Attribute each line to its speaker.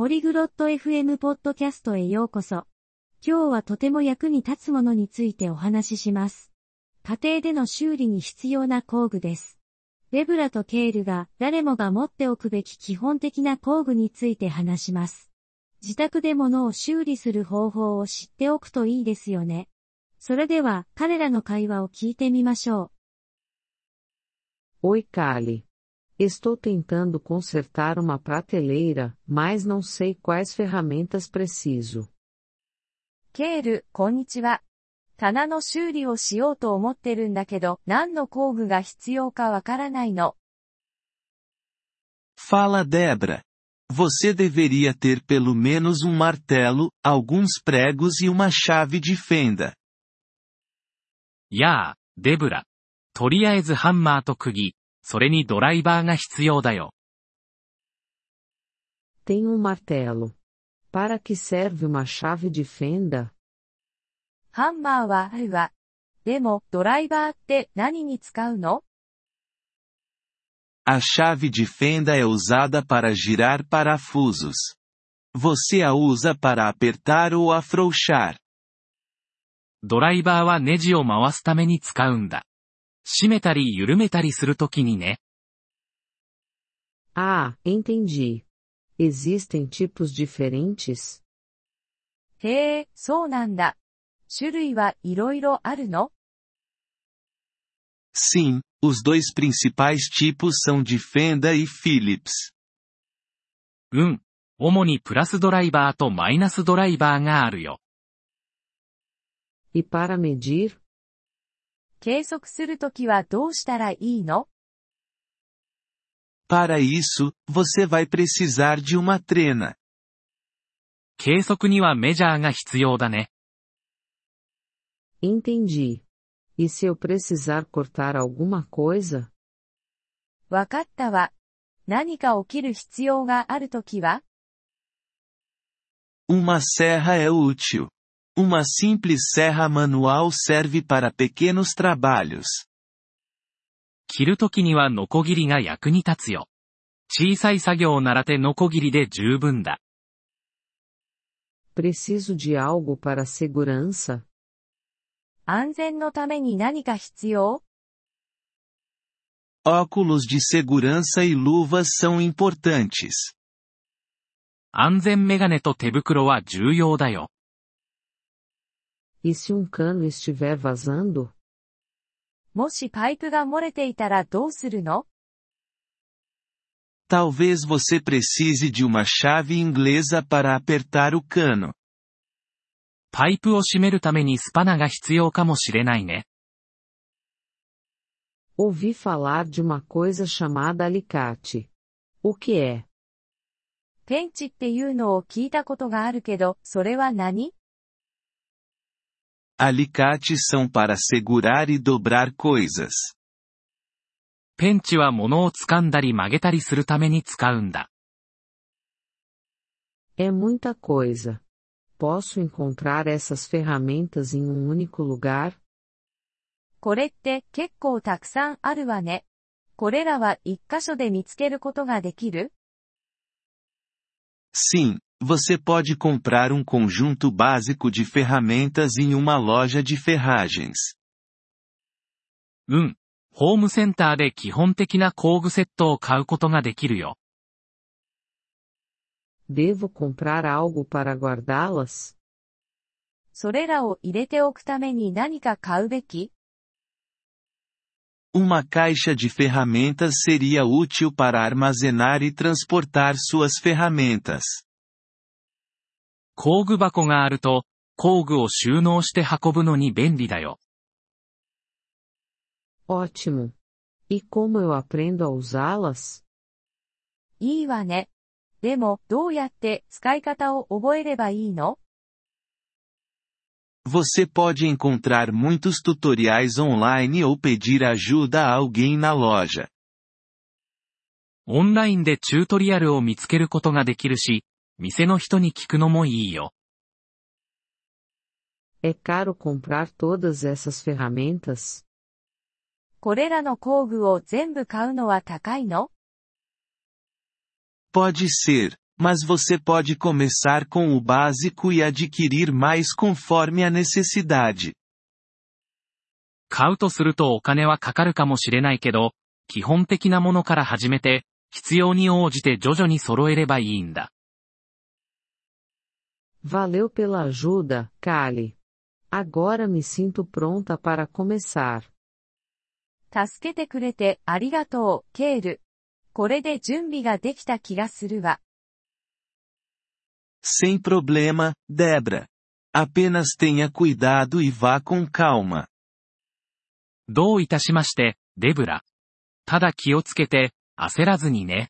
Speaker 1: ポリグロット FM ポッドキャストへようこそ。今日はとても役に立つものについてお話しします。家庭での修理に必要な工具です。レブラとケールが誰もが持っておくべき基本的な工具について話します。自宅で物を修理する方法を知っておくといいですよね。それでは彼らの会話を聞いてみましょ
Speaker 2: う。Oi, Kali. Estou tentando consertar uma prateleira, mas não sei quais ferramentas preciso.
Speaker 3: ケール、こんにちは。棚の修理をしようと思ってるんだけど、何の工具が必要かわからないの。
Speaker 4: Fala Debra. Você deveria ter pelo menos um martelo, alguns pregos e uma chave de fenda.
Speaker 5: やあ、デブラ。とりあえずハンマーと釘、 それにドライバーが必要だよ。
Speaker 2: Tem um martelo. Para que serve uma chave de fenda?
Speaker 3: ハンマーはあるわ。でも、ドライバーって何に使うの
Speaker 4: A chave de fenda é usada para girar parafusos. Você a usa para apertar ou afrouxar.
Speaker 5: ドライバーはネジを回すために使うんだ。 締めたり緩めたりするときにね。
Speaker 2: Ah, entendi. Existem tipos diferentes?
Speaker 3: へえ、そうなんだ。種類はいろいろあるの
Speaker 4: Sim, os dois principais tipos são de Fenda e Philips.
Speaker 5: うん。主にプラスドライバーとマイナスドライバーがあるよ。
Speaker 2: E para medir?
Speaker 3: 計測するときはどうしたらいいの
Speaker 4: Para isso, você vai precisar de uma trena.
Speaker 5: 計測にはメジャーが必要だね。
Speaker 2: Entendi. E se eu precisar cortar alguma coisa?
Speaker 3: わかったわ。何か起きる必要があるときは
Speaker 4: Uma serra é útil. Uma simples serra manual serve para pequenos trabalhos.
Speaker 5: 切るときにはノコギリが役に立つよ。小さい作業ならてノコギリで十分だ。
Speaker 2: Preciso de algo para segurança?
Speaker 3: 安全のために何か必要
Speaker 4: Óculos de segurança e luvas são importantes.
Speaker 5: 安全メガネと手袋は重要だよ。
Speaker 2: E se um cano estiver vazando?
Speaker 3: もしパイプが漏れていたらどうするの
Speaker 4: Talvez você precise de uma chave inglesa para apertar o cano.
Speaker 5: パイプを閉めるためにスパナが必要かもしれないね。
Speaker 2: Ouvi falar de uma coisa chamada alicate. O que é?
Speaker 3: ペンチっていうのを聞いたことがあるけど、それは何
Speaker 4: Alicates são para segurar e dobrar coisas.
Speaker 5: ペンチは物を掴んだり曲げたりするために使うんだ。
Speaker 2: É muita coisa. Posso encontrar essas ferramentas em um único lugar?
Speaker 3: これって結構たくさんあるわね。これらは一箇所で見つけることができる
Speaker 4: Sim, Você pode comprar um conjunto básico de ferramentas em uma loja de ferragens.
Speaker 5: うん。ホームセンターで基本的な工具セットを買うことができるよ。
Speaker 2: Devo comprar algo para guardá-las?
Speaker 3: それらを入れておくために何か買うべき
Speaker 4: Uma caixa de ferramentas seria útil para armazenar e transportar suas ferramentas.
Speaker 5: 工具箱があると、工具を収納して運ぶのに便利だよ。
Speaker 2: Ótimo. E como eu aprendo a usá-las?
Speaker 3: いいわね。でも、どうやって使い方を覚えればいいの
Speaker 4: Você pode encontrar muitos tutoriais online ou pedir ajuda a alguém na loja.
Speaker 5: オンラインでチュートリアルを見つけることができるし、店の人に聞くのもいいよ。
Speaker 2: É caro comprar todas essas ferramentas?
Speaker 3: これらの工具を全部買うのは高いの
Speaker 4: Pode ser, mas você pode começar com o básico e adquirir mais conforme a necessidade.
Speaker 5: 買うとするとお金はかかるかもしれないけど、基本的なものから始めて、必要に応じて徐々に揃えればいいんだ。
Speaker 2: Valeu pela ajuda, Kali. Agora me sinto pronta para começar.
Speaker 3: 助けてくれてありがとう、ケール。これで準備ができた気がするわ。
Speaker 4: Sem problema, Debra. Apenas tenha cuidado e vá com calma.
Speaker 5: どういたしまして、デブラ。ただ気をつけて、焦らずにね。